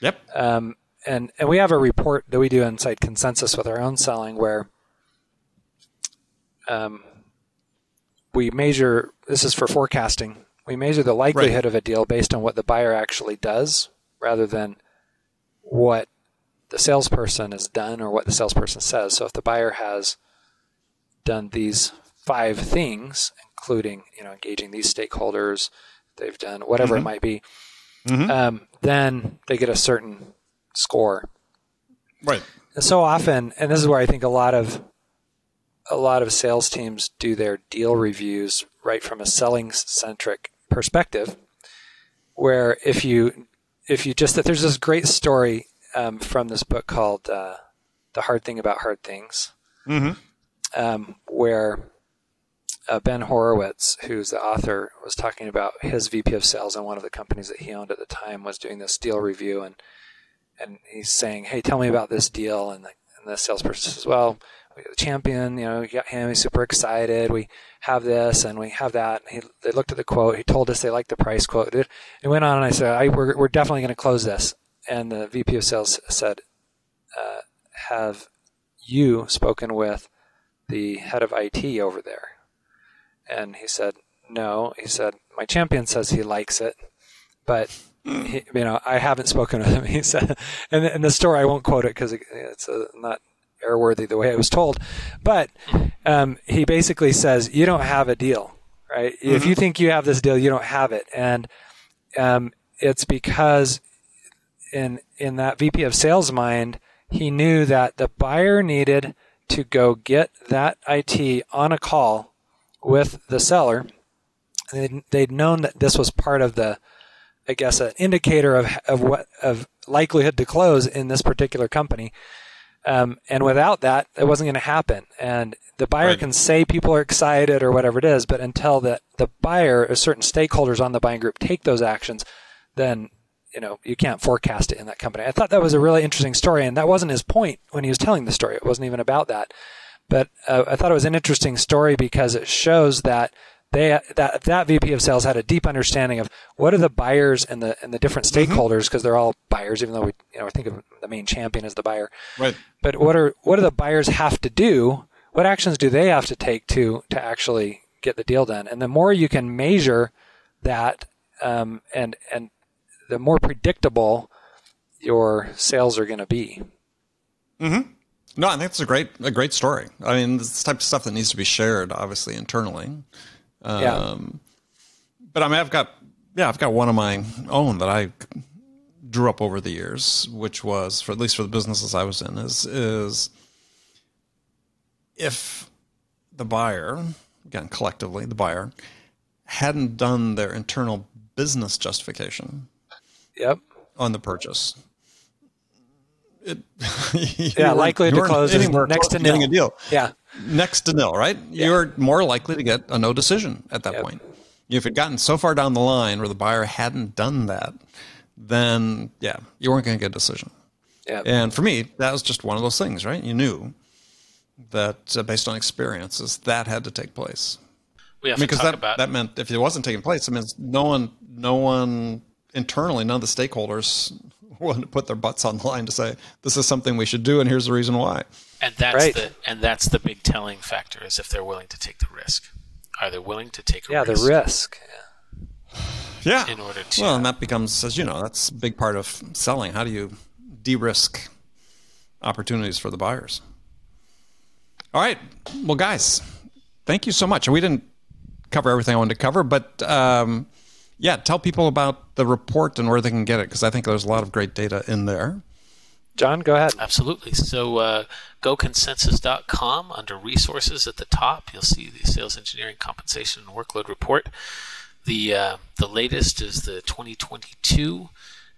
Yep. Um, and and we have a report that we do inside Consensus with our own selling where um, we measure. This is for forecasting. We measure the likelihood of a deal based on what the buyer actually does, rather than what the salesperson has done or what the salesperson says. So if the buyer has done these five things, including you know engaging these stakeholders, they've done whatever it might be, um, then they get a certain score. Right. And so often, and this is where I think a lot of a lot of sales teams do their deal reviews right from a selling centric perspective, where if you if you just that there's this great story um, from this book called uh, "The Hard Thing About Hard Things," Mhm. um, where uh, Ben Horowitz, who's the author, was talking about his VP of sales and one of the companies that he owned at the time was doing this deal review, and and he's saying, "Hey, tell me about this deal," and the, and the salesperson says, "Well." We got the champion, you know, we got him. He's super excited. We have this and we have that. And he, they looked at the quote. He told us they liked the price quote. It, it went on, and I said, I, we're, we're definitely going to close this. And the VP of sales said, uh, Have you spoken with the head of IT over there? And he said, No. He said, My champion says he likes it, but he, you know, I haven't spoken with him. [LAUGHS] He said, and, and the story I won't quote it because it, it's a, not airworthy the way I was told, but um, he basically says you don't have a deal, right? Mm-hmm. If you think you have this deal, you don't have it, and um, it's because in in that VP of sales mind, he knew that the buyer needed to go get that IT on a call with the seller. They'd, they'd known that this was part of the, I guess, an indicator of of what of likelihood to close in this particular company. Um, and without that, it wasn't going to happen. And the buyer right. can say people are excited or whatever it is, but until that the buyer or certain stakeholders on the buying group take those actions, then you know you can't forecast it in that company. I thought that was a really interesting story, and that wasn't his point when he was telling the story. It wasn't even about that. But uh, I thought it was an interesting story because it shows that they that that VP of sales had a deep understanding of what are the buyers and the and the different mm-hmm. stakeholders because mm-hmm. they're all buyers, even though we you know think of the main champion as the buyer. Right. But what are what do the buyers have to do? What actions do they have to take to to actually get the deal done? And the more you can measure that, um, and and the more predictable your sales are going to be. Hmm. No, I think it's a great a great story. I mean, this type of stuff that needs to be shared, obviously internally. Um, yeah. But I mean, I've got yeah, I've got one of my own that I drew up over the years, which was for at least for the businesses I was in, is is if the buyer again collectively the buyer hadn't done their internal business justification. Yep. On the purchase. It, [LAUGHS] yeah, likely to close next to nil. a deal. Yeah next to nil, right? Yeah. You're more likely to get a no decision at that yep. point. If it gotten so far down the line where the buyer hadn't done that, then yeah, you weren't going to get a decision. Yep. And for me, that was just one of those things, right? You knew that uh, based on experiences, that had to take place. We have I mean, to talk that, about that meant if it wasn't taking place, it means no one, no one internally, none of the stakeholders [LAUGHS] wanted to put their butts on the line to say this is something we should do, and here's the reason why. And that's right. the and that's the big telling factor is if they're willing to take the risk. Are they willing to take a yeah, risk? the risk. [SIGHS] Yeah. In order to Well, and that becomes as you know, that's a big part of selling. How do you de-risk opportunities for the buyers? All right. Well, guys, thank you so much. And we didn't cover everything I wanted to cover, but um, yeah, tell people about the report and where they can get it because I think there's a lot of great data in there. John, go ahead. Absolutely. So, uh, goconsensus.com under resources at the top, you'll see the sales engineering compensation and workload report. The uh, the latest is the 2022,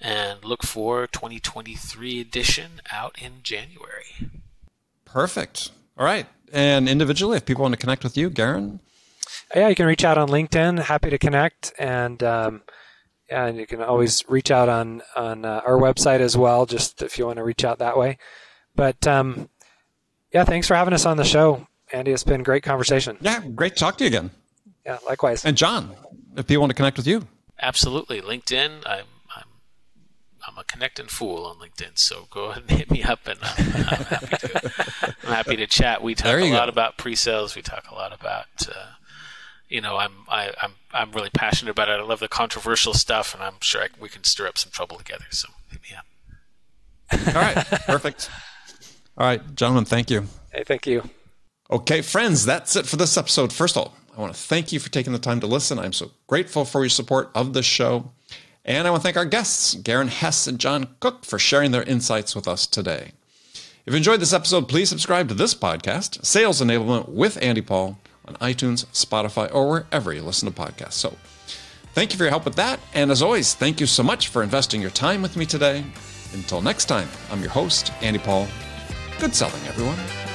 and look for 2023 edition out in January. Perfect. All right. And individually, if people want to connect with you, Garin. Yeah, you can reach out on LinkedIn. Happy to connect and. Um, and you can always reach out on on uh, our website as well, just if you want to reach out that way. But um, yeah, thanks for having us on the show, Andy. It's been a great conversation. Yeah, great to talk to you again. Yeah, likewise. And John, if people want to connect with you, absolutely. LinkedIn. I'm I'm I'm a connecting fool on LinkedIn, so go ahead and [LAUGHS] hit me up, and I'm, I'm happy to I'm happy to chat. We talk a lot about pre-sales. We talk a lot about. Uh, you know, I'm I, I'm I'm really passionate about it. I love the controversial stuff, and I'm sure I, we can stir up some trouble together. So hit me up. [LAUGHS] All right, perfect. All right, gentlemen, thank you. Hey, thank you. Okay, friends, that's it for this episode. First of all, I want to thank you for taking the time to listen. I'm so grateful for your support of this show. And I want to thank our guests, Garin Hess and John Cook, for sharing their insights with us today. If you enjoyed this episode, please subscribe to this podcast, Sales Enablement with Andy Paul on iTunes, Spotify, or wherever you listen to podcasts. So thank you for your help with that. And as always, thank you so much for investing your time with me today. Until next time, I'm your host, Andy Paul. Good selling, everyone.